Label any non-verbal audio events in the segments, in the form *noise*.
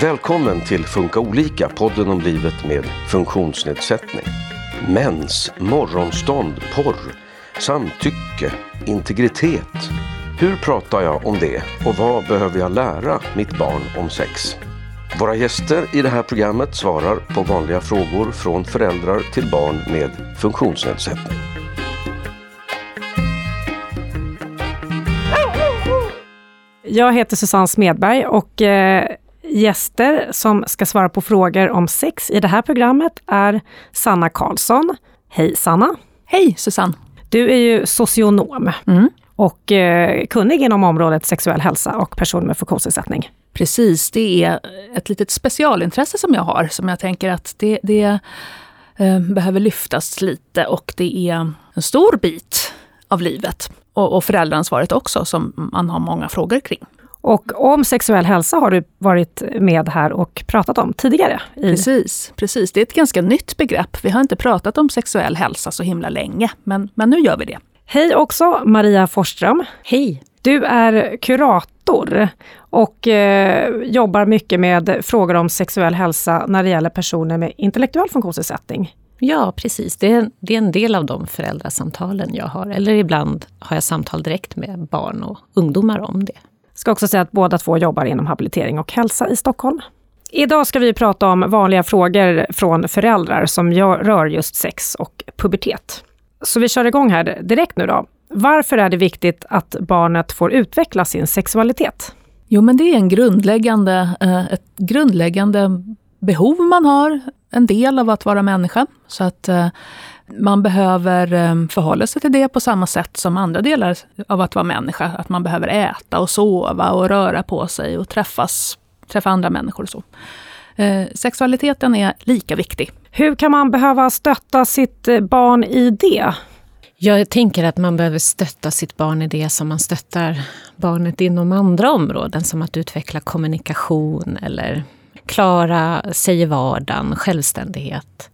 Välkommen till Funka olika, podden om livet med funktionsnedsättning. Mens, morgonstånd, porr, samtycke, integritet. Hur pratar jag om det och vad behöver jag lära mitt barn om sex? Våra gäster i det här programmet svarar på vanliga frågor från föräldrar till barn med funktionsnedsättning. Jag heter Susanne Smedberg och eh, gäster som ska svara på frågor om sex i det här programmet är Sanna Karlsson. Hej Sanna! Hej Susanne! Du är ju socionom mm. och eh, kunnig inom området sexuell hälsa och personer med funktionsnedsättning. Precis, det är ett litet specialintresse som jag har, som jag tänker att det, det eh, behöver lyftas lite och det är en stor bit av livet. Och, och föräldraansvaret också, som man har många frågor kring. Och om sexuell hälsa har du varit med här och pratat om tidigare. I... Precis, precis. Det är ett ganska nytt begrepp. Vi har inte pratat om sexuell hälsa så himla länge, men, men nu gör vi det. Hej också Maria Forsström. Hej! Du är kurator och eh, jobbar mycket med frågor om sexuell hälsa när det gäller personer med intellektuell funktionsnedsättning. Ja, precis. Det är, det är en del av de föräldrasamtalen jag har. Eller ibland har jag samtal direkt med barn och ungdomar om det. Ska också säga att båda två jobbar inom habilitering och hälsa i Stockholm. Idag ska vi prata om vanliga frågor från föräldrar som rör just sex och pubertet. Så vi kör igång här direkt nu då. Varför är det viktigt att barnet får utveckla sin sexualitet? Jo, men det är en grundläggande, eh, ett grundläggande behov man har, en del av att vara människa. Så att eh, man behöver eh, förhålla sig till det på samma sätt som andra delar av att vara människa. Att man behöver äta och sova och röra på sig och träffas, träffa andra människor och så. Eh, sexualiteten är lika viktig. Hur kan man behöva stötta sitt eh, barn i det? Jag tänker att man behöver stötta sitt barn i det som man stöttar barnet inom andra områden, som att utveckla kommunikation eller klara sig i vardagen, självständighet.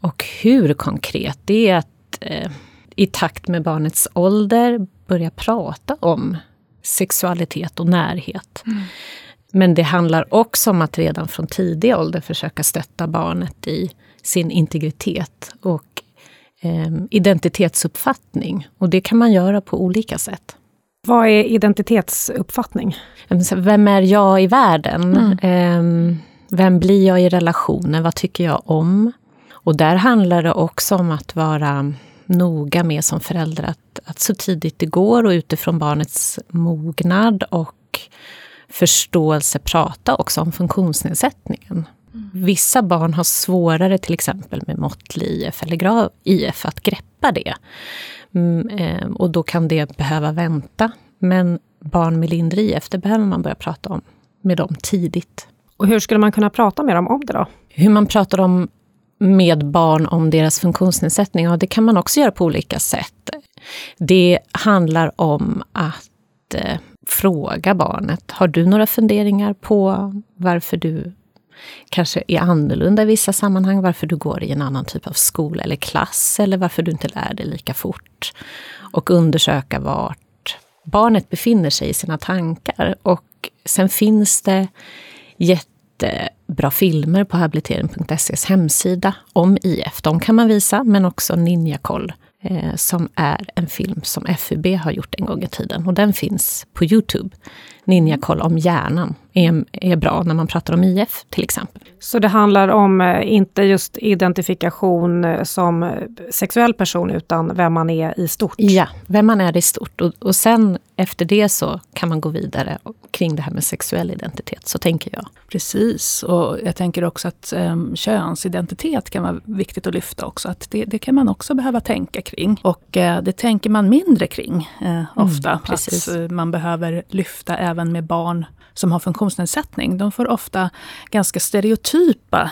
Och hur konkret? Det är att eh, i takt med barnets ålder börja prata om sexualitet och närhet. Mm. Men det handlar också om att redan från tidig ålder försöka stötta barnet i sin integritet och eh, identitetsuppfattning. Och det kan man göra på olika sätt. Vad är identitetsuppfattning? Vem är jag i världen? Mm. Eh, vem blir jag i relationer? Vad tycker jag om? Och där handlar det också om att vara noga med som förälder att, att så tidigt det går och utifrån barnets mognad och förståelse prata också om funktionsnedsättningen. Mm. Vissa barn har svårare till exempel med måttlig IF eller grav IF att greppa det. Mm, eh, och då kan det behöva vänta. Men barn med lindrig IF, det behöver man börja prata om med dem tidigt. Och hur skulle man kunna prata med dem om det då? Hur man pratar om med barn om deras funktionsnedsättning, ja, det kan man också göra på olika sätt. Det handlar om att eh, fråga barnet, har du några funderingar på varför du kanske är annorlunda i vissa sammanhang, varför du går i en annan typ av skola eller klass, eller varför du inte lär dig lika fort. Och undersöka vart barnet befinner sig i sina tankar. Och sen finns det jättebra filmer på habilitering.ses hemsida om IF. De kan man visa, men också Ninjakoll eh, som är en film som FUB har gjort en gång i tiden. Och den finns på Youtube. Ninjakoll om hjärnan är, är bra när man pratar om IF till exempel. Så det handlar om eh, inte just identifikation eh, som sexuell person utan vem man är i stort? Ja, vem man är i stort. Och, och sen efter det så kan man gå vidare kring det här med sexuell identitet, så tänker jag. Precis, och jag tänker också att um, könsidentitet kan vara viktigt att lyfta också. Att det, det kan man också behöva tänka kring. Och uh, det tänker man mindre kring uh, ofta. Mm, att uh, man behöver lyfta även med barn som har funktionsnedsättning. De får ofta ganska stereotypa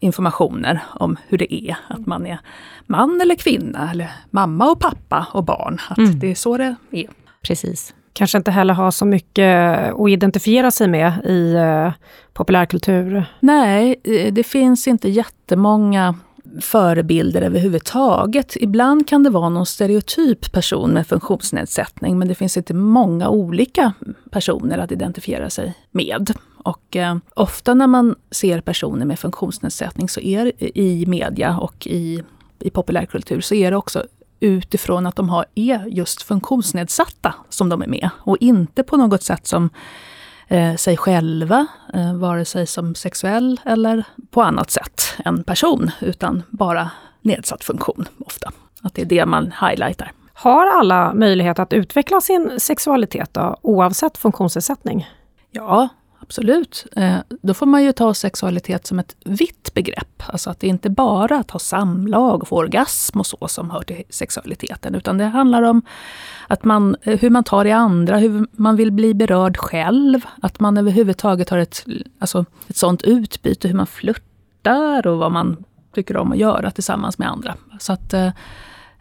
informationer om hur det är att man är man eller kvinna, eller mamma och pappa och barn. Att mm. Det är så det är. Precis. Kanske inte heller ha så mycket att identifiera sig med i uh, populärkultur? Nej, eh, det finns inte jättemånga förebilder överhuvudtaget. Ibland kan det vara någon stereotyp person med funktionsnedsättning men det finns inte många olika personer att identifiera sig med. Och eh, ofta när man ser personer med funktionsnedsättning så är i media och i, i populärkultur så är det också utifrån att de har, är just funktionsnedsatta som de är med och inte på något sätt som eh, sig själva, eh, vare sig som sexuell eller på annat sätt en person, utan bara nedsatt funktion ofta. Att det är det man highlightar. Har alla möjlighet att utveckla sin sexualitet då, oavsett funktionsnedsättning? Ja, Absolut. Eh, då får man ju ta sexualitet som ett vitt begrepp. Alltså att det inte bara att ha samlag och få orgasm och så som hör till sexualiteten. Utan det handlar om att man, eh, hur man tar i andra, hur man vill bli berörd själv. Att man överhuvudtaget har ett, alltså ett sånt utbyte, hur man flörtar och vad man tycker om att göra tillsammans med andra. Så att eh,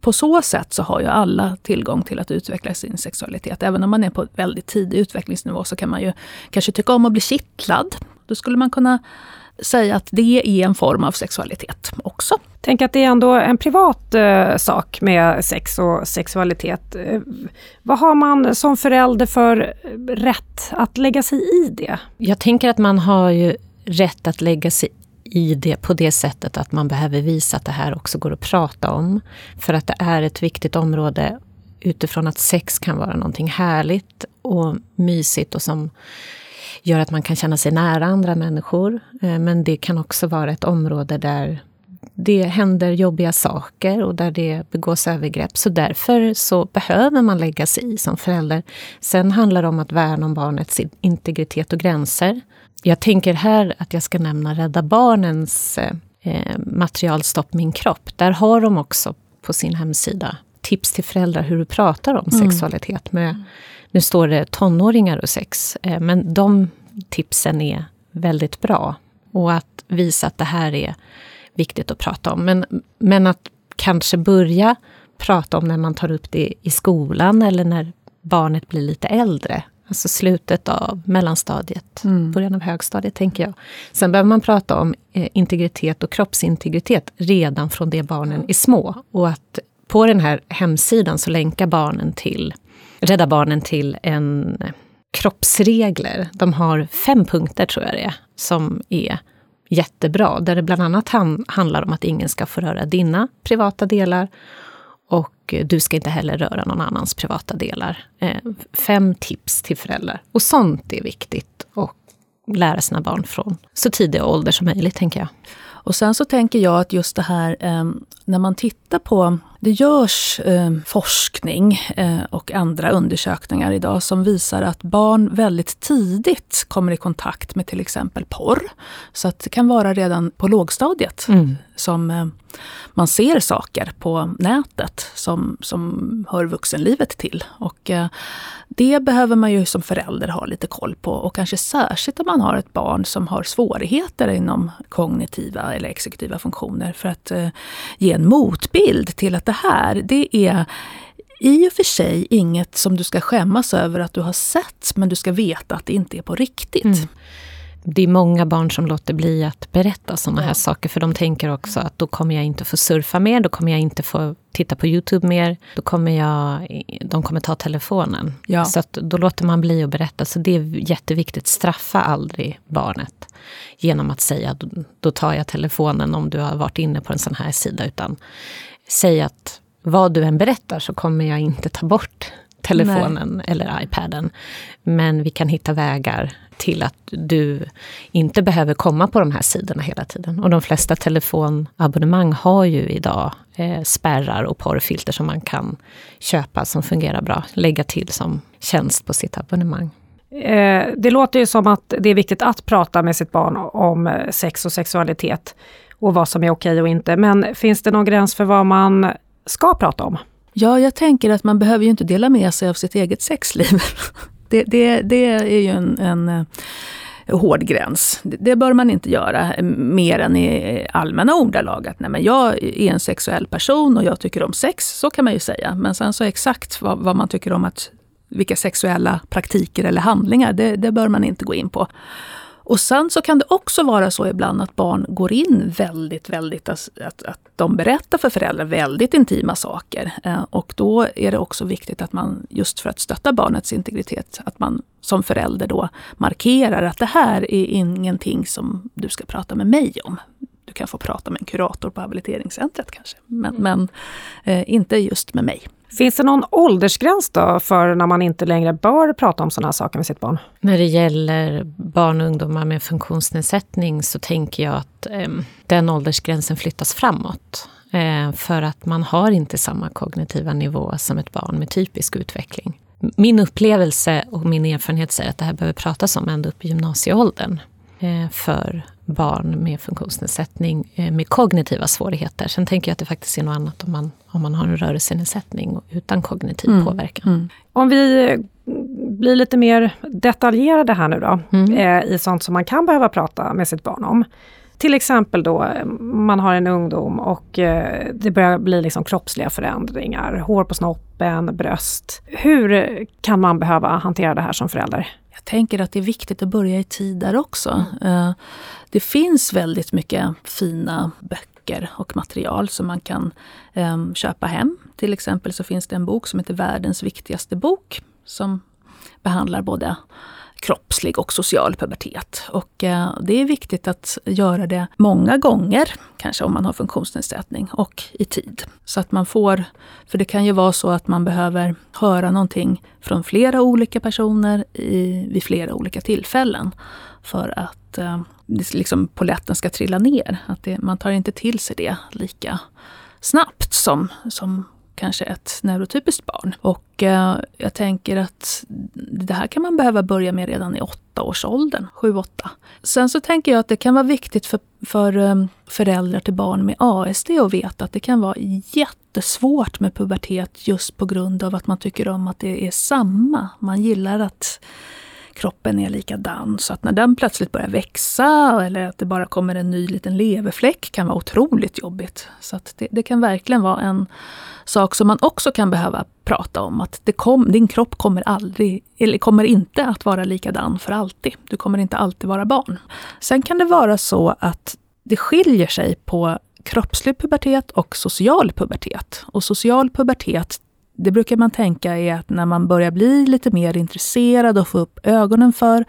på så sätt så har ju alla tillgång till att utveckla sin sexualitet. Även om man är på väldigt tidig utvecklingsnivå så kan man ju kanske tycka om att bli kittlad. Då skulle man kunna säga att det är en form av sexualitet också. Tänk att det är ändå en privat eh, sak med sex och sexualitet. Eh, vad har man som förälder för rätt att lägga sig i det? Jag tänker att man har ju rätt att lägga sig i det på det sättet att man behöver visa att det här också går att prata om. För att det är ett viktigt område utifrån att sex kan vara någonting härligt och mysigt och som gör att man kan känna sig nära andra människor. Eh, men det kan också vara ett område där det händer jobbiga saker och där det begås övergrepp. Så därför så behöver man lägga sig i som förälder. Sen handlar det om att värna om barnets integritet och gränser. Jag tänker här att jag ska nämna Rädda Barnens eh, material Stopp min kropp. Där har de också på sin hemsida tips till föräldrar hur du pratar om mm. sexualitet. Med, nu står det tonåringar och sex, eh, men de tipsen är väldigt bra. Och att visa att det här är viktigt att prata om. Men, men att kanske börja prata om när man tar upp det i skolan eller när barnet blir lite äldre. Alltså slutet av mellanstadiet, mm. början av högstadiet tänker jag. Sen behöver man prata om eh, integritet och kroppsintegritet redan från det barnen är små. Och att på den här hemsidan så länkar barnen till, Rädda Barnen till en kroppsregler. De har fem punkter tror jag det är, som är jättebra. Där det bland annat handlar om att ingen ska få röra dina privata delar och du ska inte heller röra någon annans privata delar. Eh, fem tips till föräldrar. Och sånt är viktigt att lära sina barn från så tidig ålder som möjligt, tänker jag. Och sen så tänker jag att just det här eh, när man tittar på det görs eh, forskning eh, och andra undersökningar idag som visar att barn väldigt tidigt kommer i kontakt med till exempel porr. Så att det kan vara redan på lågstadiet mm. som eh, man ser saker på nätet som, som hör vuxenlivet till. Och eh, det behöver man ju som förälder ha lite koll på och kanske särskilt om man har ett barn som har svårigheter inom kognitiva eller exekutiva funktioner för att eh, ge en motbild till att det här, det är i och för sig inget som du ska skämmas över att du har sett, men du ska veta att det inte är på riktigt. Mm det är många barn som låter bli att berätta sådana här saker, för de tänker också att då kommer jag inte få surfa mer, då kommer jag inte få titta på Youtube mer, då kommer jag, de kommer ta telefonen. Ja. Så då låter man bli att berätta, så det är jätteviktigt. Straffa aldrig barnet genom att säga, då tar jag telefonen om du har varit inne på en sån här sida, utan säg att vad du än berättar så kommer jag inte ta bort telefonen Nej. eller iPaden. Men vi kan hitta vägar till att du inte behöver komma på de här sidorna hela tiden. Och de flesta telefonabonnemang har ju idag eh, spärrar och porrfilter som man kan köpa som fungerar bra, lägga till som tjänst på sitt abonnemang. Eh, det låter ju som att det är viktigt att prata med sitt barn om sex och sexualitet och vad som är okej och inte. Men finns det någon gräns för vad man ska prata om? Ja, jag tänker att man behöver ju inte dela med sig av sitt eget sexliv. *laughs* Det, det, det är ju en, en eh, hård gräns. Det bör man inte göra eh, mer än i allmänna ordalag. Att nej, men jag är en sexuell person och jag tycker om sex, så kan man ju säga. Men sen så exakt vad, vad man tycker om att vilka sexuella praktiker eller handlingar, det, det bör man inte gå in på. Och sen så kan det också vara så ibland att barn går in väldigt, väldigt, att, att de berättar för föräldrar väldigt intima saker. Eh, och då är det också viktigt att man, just för att stötta barnets integritet, att man som förälder då markerar att det här är ingenting som du ska prata med mig om. Du kan få prata med en kurator på habiliteringscentret kanske, men, mm. men eh, inte just med mig. Finns det någon åldersgräns då för när man inte längre bör prata om sådana här saker med sitt barn? När det gäller barn och ungdomar med funktionsnedsättning så tänker jag att eh, den åldersgränsen flyttas framåt. Eh, för att man har inte samma kognitiva nivå som ett barn med typisk utveckling. Min upplevelse och min erfarenhet säger att det här behöver pratas om ända upp i gymnasieåldern. Eh, för barn med funktionsnedsättning eh, med kognitiva svårigheter. Sen tänker jag att det faktiskt är något annat om man, om man har en rörelsenedsättning utan kognitiv mm. påverkan. Mm. Om vi blir lite mer detaljerade här nu då, mm. eh, i sånt som man kan behöva prata med sitt barn om. Till exempel då, man har en ungdom och eh, det börjar bli liksom kroppsliga förändringar, hår på snoppen, bröst. Hur kan man behöva hantera det här som förälder? Jag tänker att det är viktigt att börja i tid där också. Mm. Det finns väldigt mycket fina böcker och material som man kan ehm, köpa hem. Till exempel så finns det en bok som heter Världens viktigaste bok som behandlar både kroppslig och social pubertet. Och eh, det är viktigt att göra det många gånger, kanske om man har funktionsnedsättning, och i tid. Så att man får, för det kan ju vara så att man behöver höra någonting från flera olika personer i, vid flera olika tillfällen. För att eh, liksom poletten ska trilla ner. Att det, man tar inte till sig det lika snabbt som, som kanske ett neurotypiskt barn. Och eh, jag tänker att det här kan man behöva börja med redan i åtta års åldern, sju, åtta. Sen så tänker jag att det kan vara viktigt för, för um, föräldrar till barn med ASD att veta att det kan vara jättesvårt med pubertet just på grund av att man tycker om att det är samma. Man gillar att kroppen är likadan. Så att när den plötsligt börjar växa eller att det bara kommer en ny liten leverfläck kan vara otroligt jobbigt. Så att det, det kan verkligen vara en sak som man också kan behöva prata om. Att det kom, din kropp kommer aldrig, eller kommer inte att vara likadan för alltid. Du kommer inte alltid vara barn. Sen kan det vara så att det skiljer sig på kroppslig pubertet och social pubertet. Och social pubertet det brukar man tänka är att när man börjar bli lite mer intresserad och få upp ögonen för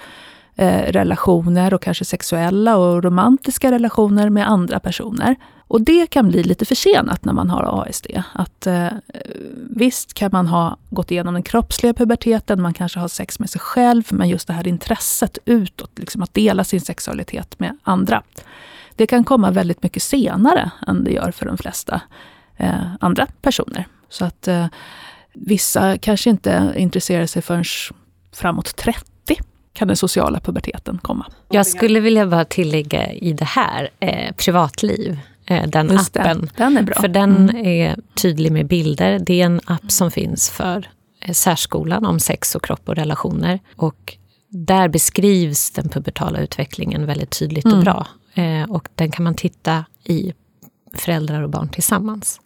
eh, relationer och kanske sexuella och romantiska relationer med andra personer. Och det kan bli lite försenat när man har ASD. Att, eh, visst kan man ha gått igenom den kroppsliga puberteten, man kanske har sex med sig själv, men just det här intresset utåt, liksom att dela sin sexualitet med andra. Det kan komma väldigt mycket senare än det gör för de flesta eh, andra personer. Så att eh, vissa kanske inte intresserar sig förrän framåt 30 kan den sociala puberteten komma. Jag skulle vilja bara tillägga i det här, eh, privatliv. Eh, den Just appen. Den. den är bra. För den mm. är tydlig med bilder. Det är en app som finns för eh, särskolan om sex och kropp och relationer. Och där beskrivs den pubertala utvecklingen väldigt tydligt mm. och bra. Eh, och den kan man titta i föräldrar och barn tillsammans.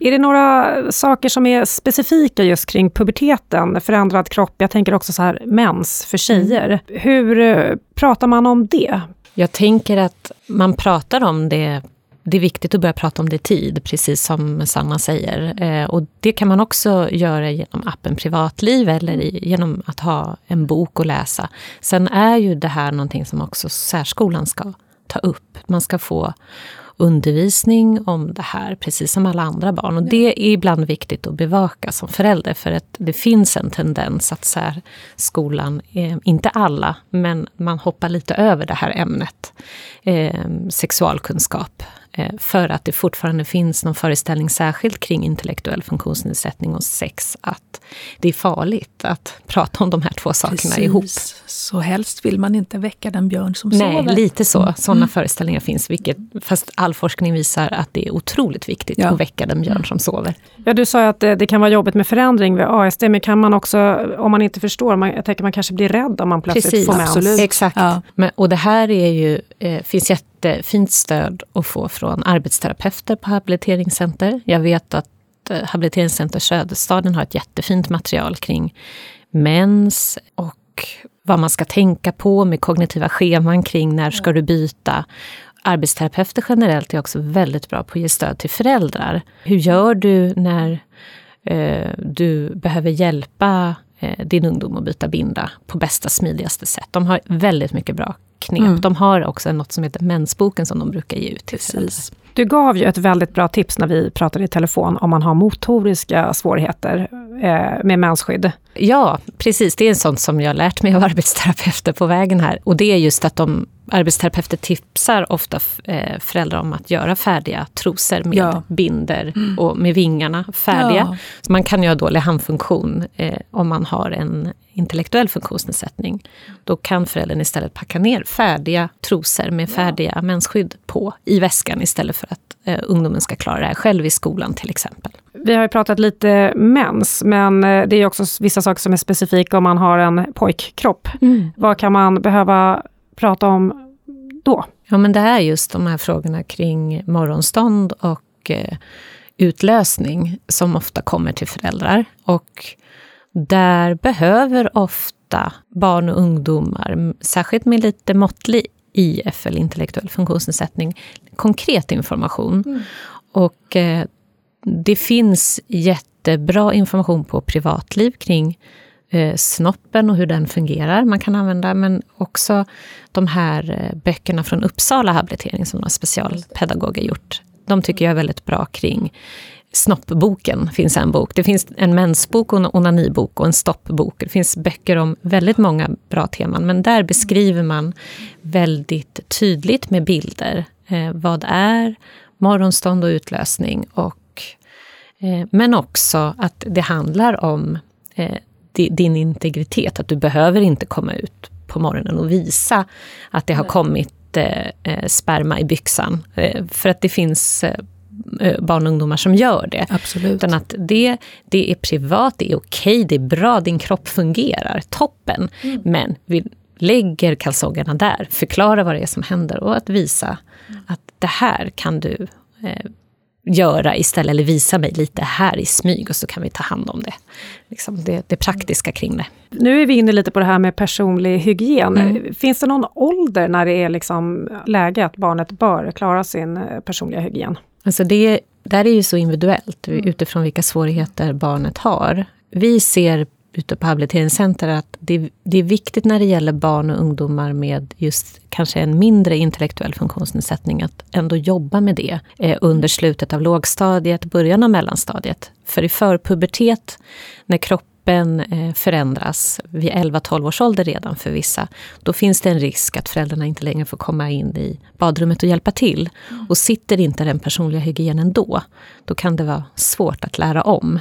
Är det några saker som är specifika just kring puberteten, förändrad kropp? Jag tänker också så här mens för tjejer. Mm. Hur eh, pratar man om det? Jag tänker att man pratar om det det är viktigt att börja prata om det i tid, precis som Sanna säger. Eh, och det kan man också göra genom appen Privatliv eller genom att ha en bok att läsa. Sen är ju det här någonting som också särskolan ska ta upp. Man ska få undervisning om det här, precis som alla andra barn. Och det är ibland viktigt att bevaka som förälder, för att det finns en tendens att särskolan, eh, inte alla, men man hoppar lite över det här ämnet, eh, sexualkunskap. Eh, för att det fortfarande finns någon föreställning särskilt kring intellektuell funktionsnedsättning och sex, att det är farligt att prata om de här två sakerna Precis. ihop. Så helst vill man inte väcka den björn som Nej, sover. Nej, lite så. Mm. Sådana mm. föreställningar finns, vilket, fast all forskning visar att det är otroligt viktigt ja. att väcka den björn som sover. Ja, du sa att det, det, kan vara jobbigt med förändring vid ASD, men kan man också, om man inte förstår, man, jag tänker man kanske blir rädd om man plötsligt Precis, får mens. Absolut. Exakt. Ja. Men, och det här är ju, eh, finns jätte jättefint stöd att få från arbetsterapeuter på habiliteringscenter. Jag vet att eh, Habiliteringscenter Söderstaden har ett jättefint material kring mens och vad man ska tänka på med kognitiva scheman kring när ska du byta. Arbetsterapeuter generellt är också väldigt bra på att ge stöd till föräldrar. Hur gör du när eh, du behöver hjälpa eh, din ungdom att byta binda på bästa smidigaste sätt? De har väldigt mycket bra knep. Mm. De har också något som heter Mensboken som de brukar ge ut till föräldrar. Du gav ju ett väldigt bra tips när vi pratade i telefon om man har motoriska svårigheter eh, med mensskydd. Ja, precis. Det är en sånt som jag har lärt mig av arbetsterapeuter på vägen här. Och det är just att de arbetsterapeuter tipsar ofta eh, föräldrar om att göra färdiga trosor med ja. binder mm. och med vingarna färdiga. Ja. Så man kan göra dålig handfunktion eh, om man har en intellektuell funktionsnedsättning. Då kan föräldern istället packa ner färdiga trosor med färdiga ja. mensskydd på i väskan istället för att eh, ungdomen ska klara det här själv i skolan till exempel. Vi har ju pratat lite mens, men eh, det är också vissa saker som är specifika om man har en pojkkropp. Mm. Vad kan man behöva prata om då? Ja, men det är just de här frågorna kring morgonstånd och eh, utlösning som ofta kommer till föräldrar. Och där behöver ofta barn och ungdomar, särskilt med lite måttlig IFL, intellektuell funktionsnedsättning, konkret information. Mm. Och eh, det finns jättebra information på privatliv kring eh, snoppen och hur den fungerar man kan använda, men också de här eh, böckerna från Uppsala habilitering som några specialpedagoger gjort. De tycker jag är väldigt bra kring Snoppboken finns en bok. Det finns en mensbok, och en onanibok och en stoppbok. Det finns böcker om väldigt många bra teman, men där beskriver man väldigt tydligt med bilder vad är morgonstånd och utlösning. Och, eh, men också att det handlar om eh, din integritet, att du behöver inte komma ut på morgonen och visa att det har kommit eh, eh, sperma i byxan. Eh, för att det finns barn och ungdomar som gör det. Absolut. Utan att det, det är privat, det är okej, det är bra, din kropp fungerar, toppen. Mm. Men vi lägger kalsongerna där, förklara vad det är som händer och att visa. Att det här kan du eh, göra istället, eller visa mig lite här i smyg och så kan vi ta hand om det. Liksom det, det praktiska kring det. Nu är vi inne lite på det här med personlig hygien. Mm. Finns det någon ålder när det är liksom läge att barnet bör klara sin eh, personliga hygien? Alltså det där är ju så individuellt mm. utifrån vilka svårigheter barnet har. Vi ser ute på habiliteringscenter att det, det, är viktigt när det gäller barn och ungdomar med just kanske en mindre intellektuell funktionsnedsättning att ändå jobba med det eh, under slutet av lågstadiet, början av mellanstadiet. För i förpubertet, när kroppen eh, förändras vid 11-12 års ålder redan för vissa, då finns det en risk att föräldrarna inte längre får komma in i badrummet och hjälpa till. Och sitter inte den personliga hygienen då, då kan det vara svårt att lära om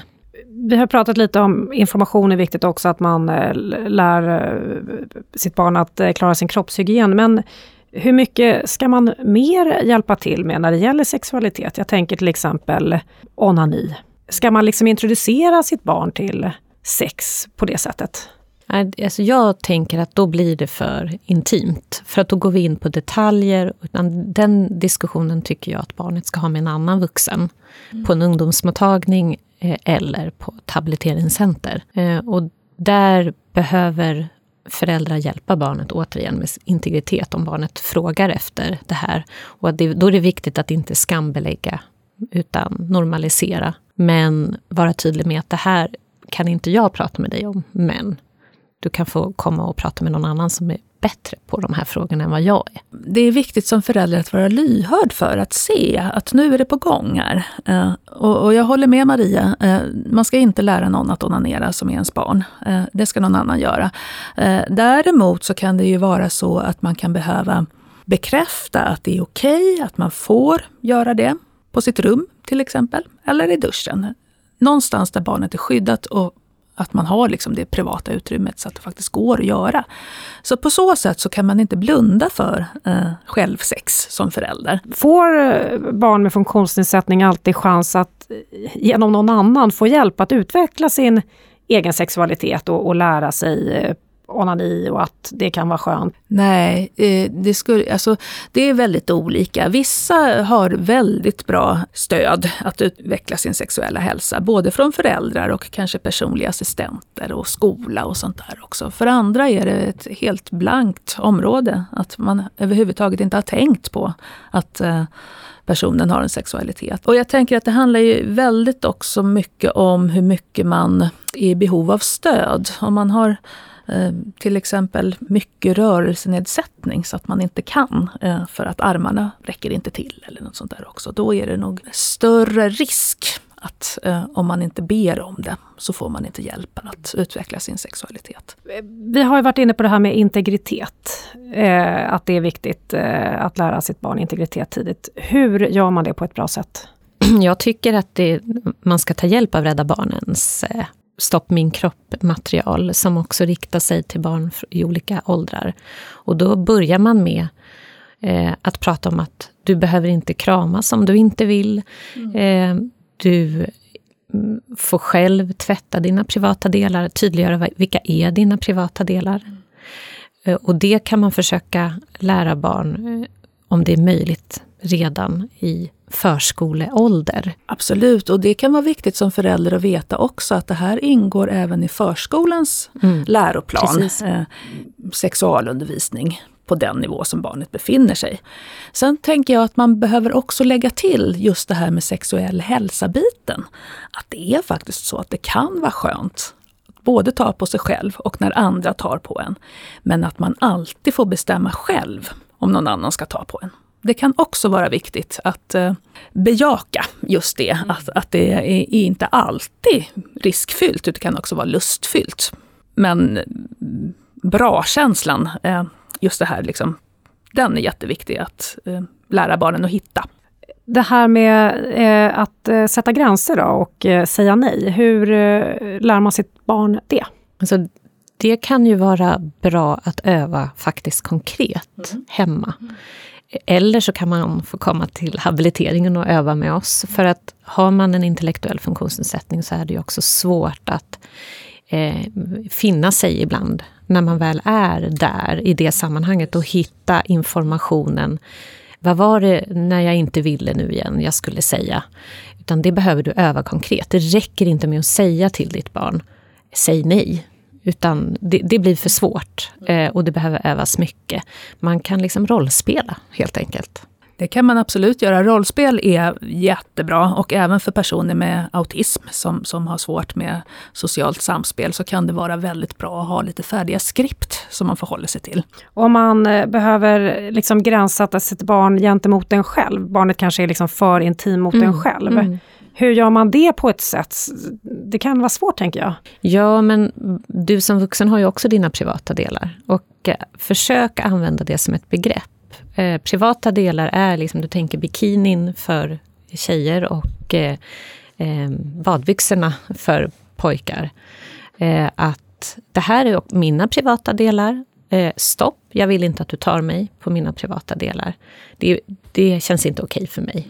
vi har pratat lite om information är viktigt också, att man eh, lär eh, sitt barn att eh, klara sin kroppshygien. Men hur mycket ska man mer hjälpa till med när det gäller sexualitet? Jag tänker till exempel onani. Ska man liksom introducera sitt barn till sex på det sättet? Alltså jag tänker att då blir det för intimt. För att då går vi in på detaljer. Utan den diskussionen tycker jag att barnet ska ha med en annan vuxen. Mm. På en ungdomsmottagning Eh, eller på ett habiliteringscenter. Eh, och där behöver föräldrar hjälpa barnet återigen med integritet om barnet frågar efter det här. Och det, då är det viktigt att inte skambelägga utan normalisera. Men vara tydlig med att det här kan inte jag prata med dig om, men du kan få komma och prata med någon annan som är bättre på de här frågorna än vad jag är. Det är viktigt som förälder att vara lyhörd för att se att nu är det på gång här. Eh, och, jag håller med Maria, eh, man ska inte lära någon att onanera som är ens barn. Eh, det ska någon annan göra. däremot så kan det ju vara så att man kan behöva bekräfta att det är okej, okay, att man får göra det på sitt rum till exempel, eller i duschen. Någonstans där barnet är skyddat och att man har liksom det privata utrymmet så att det faktiskt går att göra. Så på så sätt så kan man inte blunda för eh, självsex som förälder. Får eh, barn med funktionsnedsättning alltid chans att eh, genom någon annan få hjälp att utveckla sin egen sexualitet och, och lära sig eh, onani och att det kan vara skönt? Nej, eh, det, skulle, alltså, det är väldigt olika. Vissa har väldigt bra stöd att utveckla sin sexuella hälsa, både från föräldrar och kanske personliga assistenter och skola och sånt där också. För andra är det ett helt blankt område, att man överhuvudtaget inte har tänkt på att eh, personen har en sexualitet. Och jag tänker att det handlar ju väldigt också mycket om hur mycket man är i behov av stöd. Om man har till exempel mycket rörelsenedsättning så att man inte kan eh, för att armarna räcker inte till eller något sånt där också. Då är det nog större risk att eh, om man inte ber om det så får man inte hjälpen att utveckla sin sexualitet. Vi har ju varit inne på det här med integritet. Eh, att det är viktigt eh, att lära sitt barn integritet tidigt. Hur gör man det på ett bra sätt? Jag tycker att det, man ska ta hjälp av Rädda Barnens eh, Stopp min kropp-material som också riktar sig till barn i olika åldrar. Och då börjar man med eh, att prata om att du behöver inte kramas om du inte vill. Mm. Eh, du mm, får själv tvätta dina privata delar, tydliggöra vilka är dina privata delar. Mm. Och det kan man försöka lära barn, eh, om det är möjligt, redan i förskoleålder. Absolut, och det kan vara viktigt som förälder att veta också att det här ingår även i förskolans mm. läroplan. Eh, sexualundervisning på den nivå som barnet befinner sig. Sen tänker jag att man behöver också lägga till just det här med sexuell hälsa-biten. Att det är faktiskt så att det kan vara skönt både ta på sig själv och när andra tar på en. Men att man alltid får bestämma själv om någon annan ska ta på en. Det kan också vara viktigt att eh, bejaka just det, mm. att, att det är, inte alltid riskfyllt, utan det kan också vara lustfyllt. Men bra-känslan, eh, just det här, liksom, den är jätteviktig att eh, lära barnen att hitta. Det här med att sätta gränser då och säga nej, hur lär man sitt barn det? Alltså, det kan ju vara bra att öva faktiskt konkret mm. hemma. Eller så kan man få komma till habiliteringen och öva med oss. För att har man en intellektuell funktionsnedsättning så är det ju också svårt att eh, finna sig ibland när man väl är där i det sammanhanget och hitta informationen. Vad var det när jag inte ville nu igen jag skulle säga? Utan det behöver du öva konkret. Det räcker inte med att säga till ditt barn, säg nej. Utan det, det blir för svårt eh, och det behöver övas mycket. Man kan liksom rollspela helt enkelt. Det kan man absolut göra. Rollspel är jättebra och även för personer med autism som, som har svårt med socialt samspel så kan det vara väldigt bra att ha lite färdiga skript som man förhåller sig till. Om man eh, behöver liksom gränssätta sitt barn gentemot en själv, barnet kanske är liksom för intim mot mm. en själv. Mm. Hur gör man det på ett sätt? Det kan vara svårt, tänker jag. Ja, men du som vuxen har ju också dina privata delar. Och eh, försök använda det som ett begrepp. Eh, privata delar är, liksom, du tänker bikinin för tjejer och eh, eh, badbyxorna för pojkar. Eh, att det här är mina privata delar. Eh, stopp, jag vill inte att du tar mig på mina privata delar. Det, det känns inte okej okay för mig.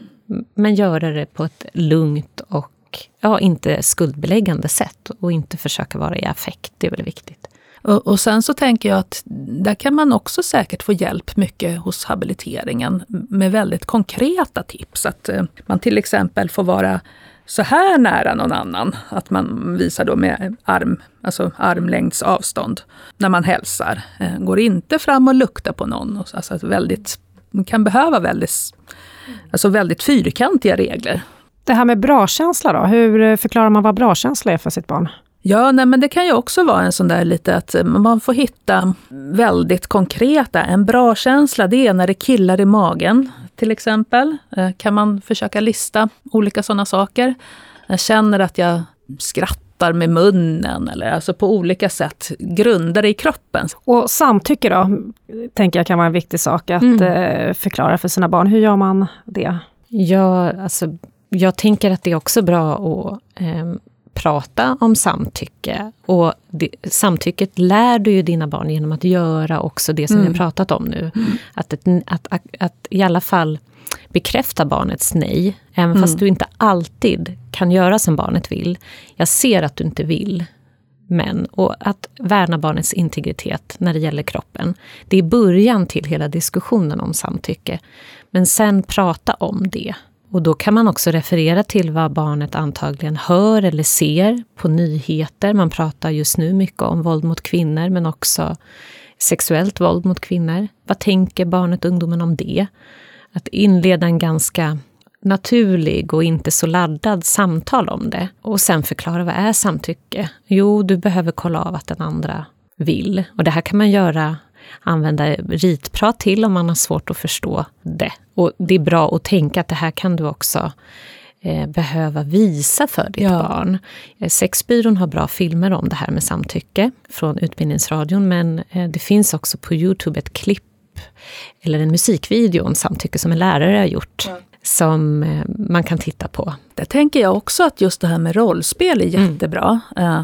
Men göra det på ett lugnt och ja, inte skuldbeläggande sätt och inte försöka vara i affekt. Det är väl viktigt. Och, och, sen så tänker jag att där kan man också säkert få hjälp mycket hos habiliteringen med väldigt konkreta tips. Att eh, man till exempel får vara så här nära någon annan. Att man visar då med arm, alltså armlängds avstånd när man hälsar. Eh, går inte fram och luktar på någon. Alltså, alltså väldigt, man kan behöva väldigt, alltså väldigt fyrkantiga regler. Det här med bra-känsla då, hur förklarar man vad bra-känsla är för sitt barn? Ja, nej, men det kan ju också vara en sån där lite att man får hitta väldigt konkreta. En bra känsla det är när det killar i magen till exempel. Eh, kan man försöka lista olika sådana saker. Jag känner att jag skrattar med munnen eller alltså på olika sätt grundar det i kroppen. Och samtycke då, tänker jag kan vara en viktig sak att mm. Eh, förklara för sina barn. Hur gör man det? Ja, alltså jag tänker att det är också bra att eh, prata om samtycke. Och det, samtycket lär du ju dina barn genom att göra också det som mm. vi har pratat om nu. Mm. Att, ett, att, att, att, i alla fall bekräfta barnets nej, även fast mm. du inte alltid kan göra som barnet vill. Jag ser att du inte vill, män och att värna barnets integritet när det gäller kroppen. Det är början till hela diskussionen om samtycke. Men sen prata om det. Och då kan man också referera till vad barnet antagligen hör eller ser på nyheter. Man pratar just nu mycket om våld mot kvinnor, men också sexuellt våld mot kvinnor. Vad tänker barnet och ungdomen om det? Att inleda en ganska naturlig och inte så laddad samtal om det. Och sen förklara vad är samtycke? Jo, du behöver kolla av att den andra vill. Och det här kan man göra använda ritprat till om man har svårt att förstå det. Och det är bra att tänka att det här kan du också eh, behöva visa för ditt ja. barn. Eh, Sexbyrån har bra filmer om det här med samtycke från Utbildningsradion, men eh, det finns också på Youtube ett klipp eller en musikvideo om samtycke som en lärare har gjort. Ja som eh, man kan titta på. Det tänker jag också att just det här med rollspel är mm. jättebra. Mm.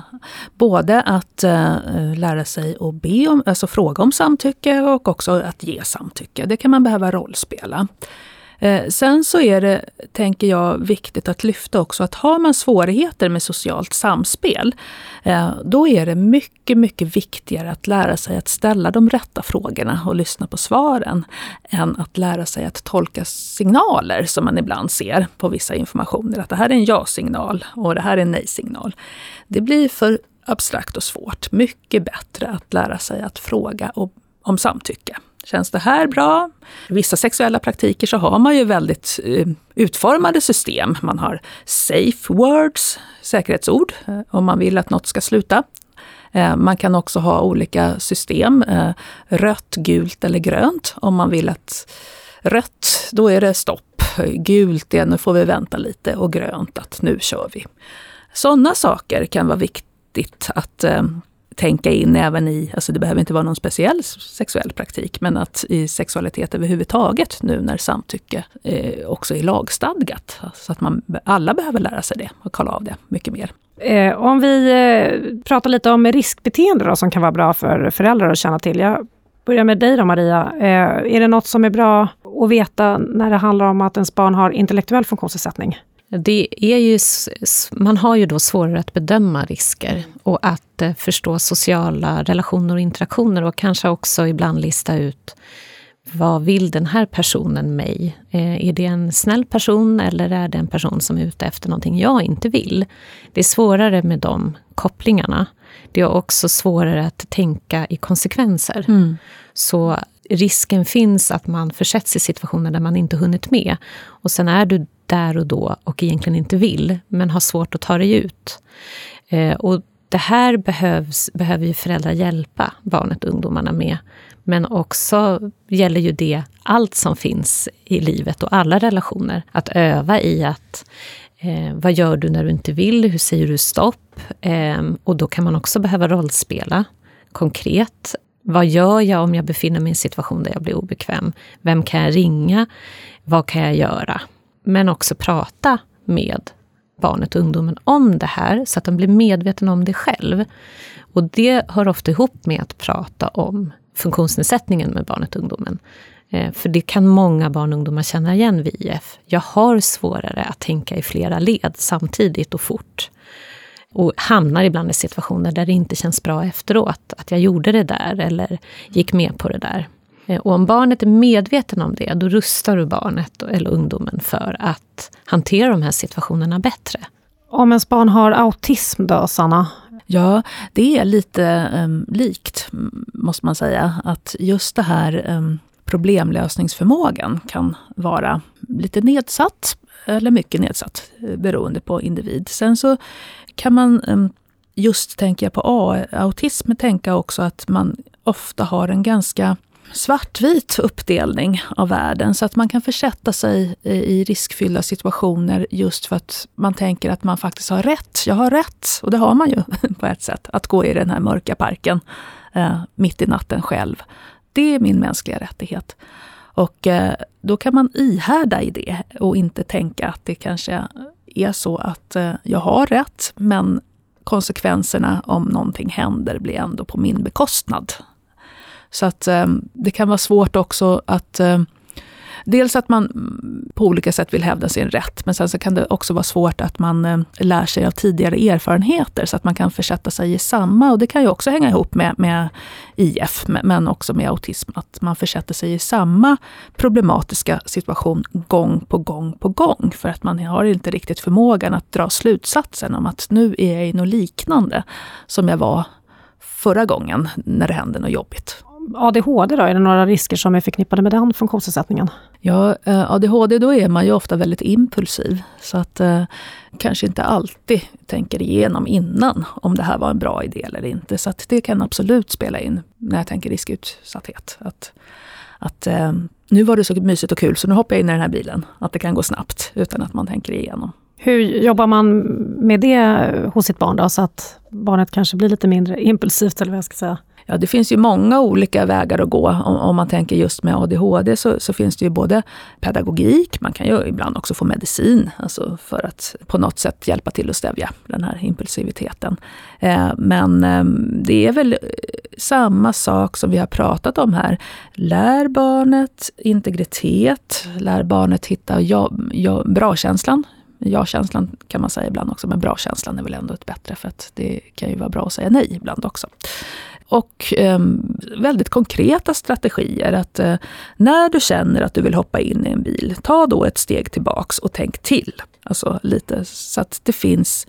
både att eh, lära sig att be om, alltså fråga om samtycke och också att ge samtycke. Det kan man behöva rollspela. Eh, sen så är det, tänker jag, viktigt att lyfta också att har man svårigheter med socialt samspel, eh, då är det mycket, mycket viktigare att lära sig att ställa de rätta frågorna och lyssna på svaren, än att lära sig att tolka signaler som man ibland ser på vissa informationer. Att det här är en ja-signal och det här är en nej-signal. Det blir för abstrakt och svårt. Mycket bättre att lära sig att fråga om samtycke. Känns det här bra? I vissa sexuella praktiker så har man ju väldigt eh, utformade system. Man har safe words, säkerhetsord, eh, om man vill att något ska sluta. Eh, man kan också ha olika system, rött, gult eller grönt. Om man vill att rött, då är det stopp. Gult är nu får vi vänta lite och grönt att nu kör vi. Sådana saker kan vara viktigt att tänka in även i, alltså det behöver inte vara någon speciell sexuell praktik, men att i sexualitet överhuvudtaget nu när samtycke eh, också är lagstadgat. Så att man, alla behöver lära sig det och kolla av det mycket mer. Eh, om vi eh, pratar lite om riskbeteende då, som kan vara bra för föräldrar att känna till. Jag börjar med dig då Maria. Eh, är det något som är bra att veta när det handlar om att ens barn har intellektuell funktionsnedsättning? Det är ju, man har ju då svårare att bedöma risker och att eh, förstå sociala relationer och interaktioner och kanske också ibland lista ut vad vill den här personen mig? Eh, är det en snäll person eller är det en person som är ute efter någonting jag inte vill? Det är svårare med de kopplingarna. Det är också svårare att tänka i konsekvenser. Mm. Så risken finns att man försätts i situationer där man inte hunnit med. Och sen är du där och då och egentligen inte vill, men har svårt att ta dig ut. Eh, och det här behövs, behöver ju föräldrar hjälpa barnet och ungdomarna med. Men också gäller ju det allt som finns i livet och alla relationer. Att öva i att eh, vad gör du när du inte vill? Hur säger du stopp? Eh, och då kan man också behöva rollspela konkret. Vad gör jag om jag befinner mig i en situation där jag blir obekväm? Vem kan jag ringa? Vad kan jag göra? Men också prata med barnet och ungdomen om det här, så att de blir medvetna om det själv. Och det hör ofta ihop med att prata om funktionsnedsättningen med barnet och ungdomen. Eh, för det kan många barn och ungdomar känna igen vid IF. Jag har svårare att tänka i flera led samtidigt och fort. Och hamnar ibland i situationer där det inte känns bra efteråt, att jag gjorde det där eller gick med på det där. Eh, och om barnet är medveten om det, då rustar du barnet eller ungdomen för att hantera de här situationerna bättre. Om ens barn har autism då, Sanna? Ja, det är lite um, likt, måste man säga. Att just det här um, problemlösningsförmågan kan vara lite nedsatt, eller mycket nedsatt, eh, beroende på individ. Sen så kan man, um, just tänker jag på autism, tänka också att man ofta har en ganska svartvit uppdelning av världen så att man kan försätta sig i riskfyllda situationer just för att man tänker att man faktiskt har rätt. Jag har rätt, och det har man ju *laughs* på ett sätt, att gå i den här mörka parken eh, mitt i natten själv. Det är min mänskliga rättighet. Och eh, då kan man ihärda i det och inte tänka att det kanske är så att eh, jag har rätt, men konsekvenserna om någonting händer blir ändå på min bekostnad. Så att eh, det kan vara svårt också att eh, dels att man på olika sätt vill hävda sin rätt, men sen så kan det också vara svårt att man ehm, lär sig av tidigare erfarenheter så att man kan försätta sig i samma, och det kan ju också hänga ihop med, med IF, men också med autism, att man försätter sig i samma problematiska situation gång på gång på gång, för att man har inte riktigt förmågan att dra slutsatsen om att nu är jag i något liknande som jag var förra gången när det hände något jobbigt. ADHD då, är det några risker som är förknippade med den funktionsnedsättningen? Ja, eh, ADHD då är man ju ofta väldigt impulsiv. Så att eh, kanske inte alltid tänker igenom innan om det här var en bra idé eller inte. Så att det kan absolut spela in när jag tänker riskutsatthet. Att, att eh, nu var det så mysigt och kul så nu hoppar jag in i den här bilen. Att det kan gå snabbt utan att man tänker igenom. Hur jobbar man med det hos sitt barn då, så att barnet kanske blir lite mindre impulsivt eller vad jag ska säga? Ja, det finns ju många olika vägar att gå. Om, om man tänker just med ADHD så, så, finns det ju både pedagogik, man kan ju ibland också få medicin, alltså för att på något sätt hjälpa till att stävja den här impulsiviteten. Eh, men eh, det är väl eh, samma sak som vi har pratat om här. Lär barnet integritet, lär barnet hitta ja, ja, bra-känslan Ja-känslan kan man säga ibland också, men bra-känslan är väl ändå ett bättre, för att det kan ju vara bra att säga nej ibland också. Och eh, väldigt konkreta strategier. Att eh, när du känner att du vill hoppa in i en bil, ta då ett steg tillbaks och tänk till. Alltså lite så att det finns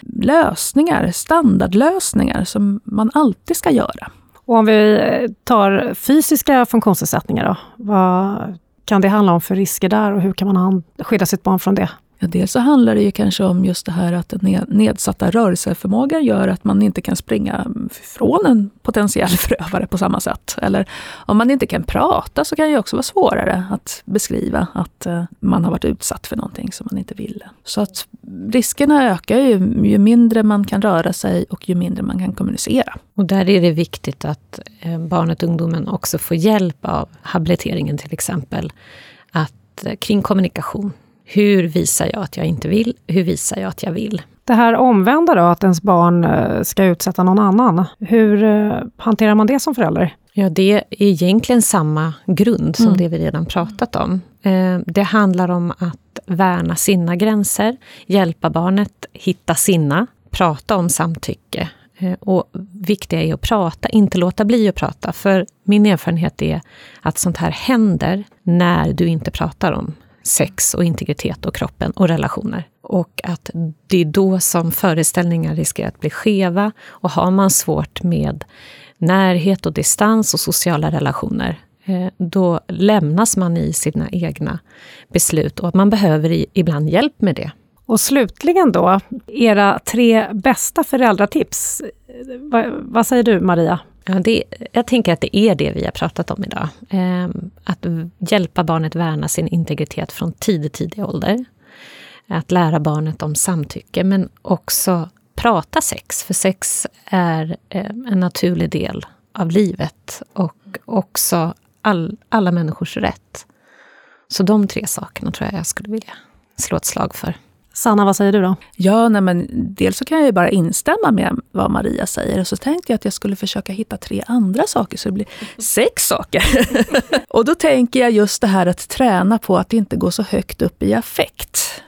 lösningar, standardlösningar som man alltid ska göra. Och om vi eh, tar fysiska funktionsnedsättningar då, vad kan det handla om för risker där och hur kan man skydda sitt barn från det? Ja, dels så handlar det ju kanske om just det här att den nedsatta rörelseförmågan gör att man inte kan springa från en potentiell *laughs* förövare på samma sätt. Eller om man inte kan prata så kan det också vara svårare att beskriva att eh, man har varit utsatt för någonting som man inte ville. Så att riskerna ökar ju, ju mindre man kan röra sig och ju mindre man kan kommunicera. Och där är det viktigt att eh, barnet och ungdomen också får hjälp av habiliteringen till exempel. Att, eh, kring kommunikation hur visar jag att jag inte vill? Hur visar jag att jag vill? Det här omvända då, att ens barn eh, ska utsätta någon annan. Hur eh, hanterar man det som förälder? Ja, det är egentligen samma grund som mm. det vi redan pratat om. Eh, det handlar om att värna sina gränser, hjälpa barnet hitta sina, prata om samtycke. Och viktiga är att prata, inte låta bli att prata. För min erfarenhet är att sånt här händer när du inte pratar om sex och integritet och kroppen och relationer. Och att det är då som föreställningar riskerar att bli skeva. Och har man svårt med närhet och distans och sociala relationer, eh, då lämnas man i sina egna beslut och man behöver ibland hjälp med det. Och slutligen då, era tre bästa föräldratips. Eh, Va, vad säger du Maria? Ja, det, jag tänker att det är det vi har pratat om idag. Eh, att hjälpa barnet värna sin integritet från tidig, tidig ålder. Att lära barnet om samtycke, men också prata sex. För sex är eh, en naturlig del av livet och också all, alla människors rätt. Så de tre sakerna tror jag jag skulle vilja slå ett slag för. Sanna, vad säger du då? Ja, nej men dels så kan jag ju bara instämma med vad Maria säger. Och så tänkte jag att jag skulle försöka hitta tre andra saker, så det blir sex saker. *laughs* och då tänker jag just det här att träna på att inte gå så högt upp i affekt.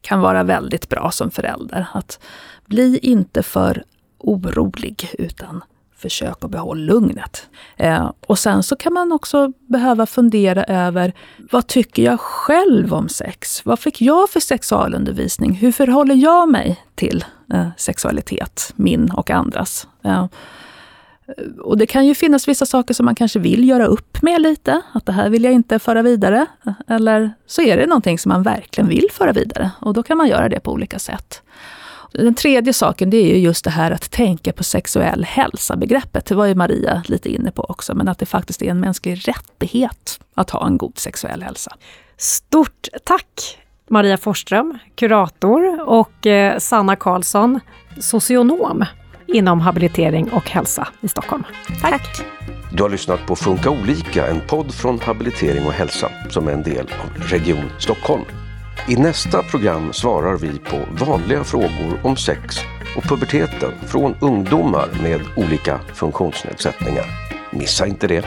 kan vara väldigt bra som förälder. Att bli inte för orolig, utan försök att behålla lugnet. Eh, och sen så kan man också behöva fundera över vad tycker jag själv om sex? Vad fick jag för sexualundervisning? Hur förhåller jag mig till eh, sexualitet, min och andras? Eh, och det kan ju finnas vissa saker som man kanske vill göra upp med lite, att det här vill jag inte föra vidare. Eller så är det någonting som man verkligen vill föra vidare och då kan man göra det på olika sätt. Den tredje saken det är ju just det här att tänka på sexuell hälsa-begreppet. Det var ju Maria lite inne på också, men att det faktiskt är en mänsklig rättighet att ha en god sexuell hälsa. Stort tack Maria Forsström, kurator och eh, Sanna Karlsson, socionom inom habilitering och hälsa i Stockholm. Tack. tack. Du har lyssnat på Funka olika, en podd från Habilitering och hälsa som är en del av Region Stockholm. I nästa program svarar vi på vanliga frågor om sex och puberteten från ungdomar med olika funktionsnedsättningar. Missa inte det!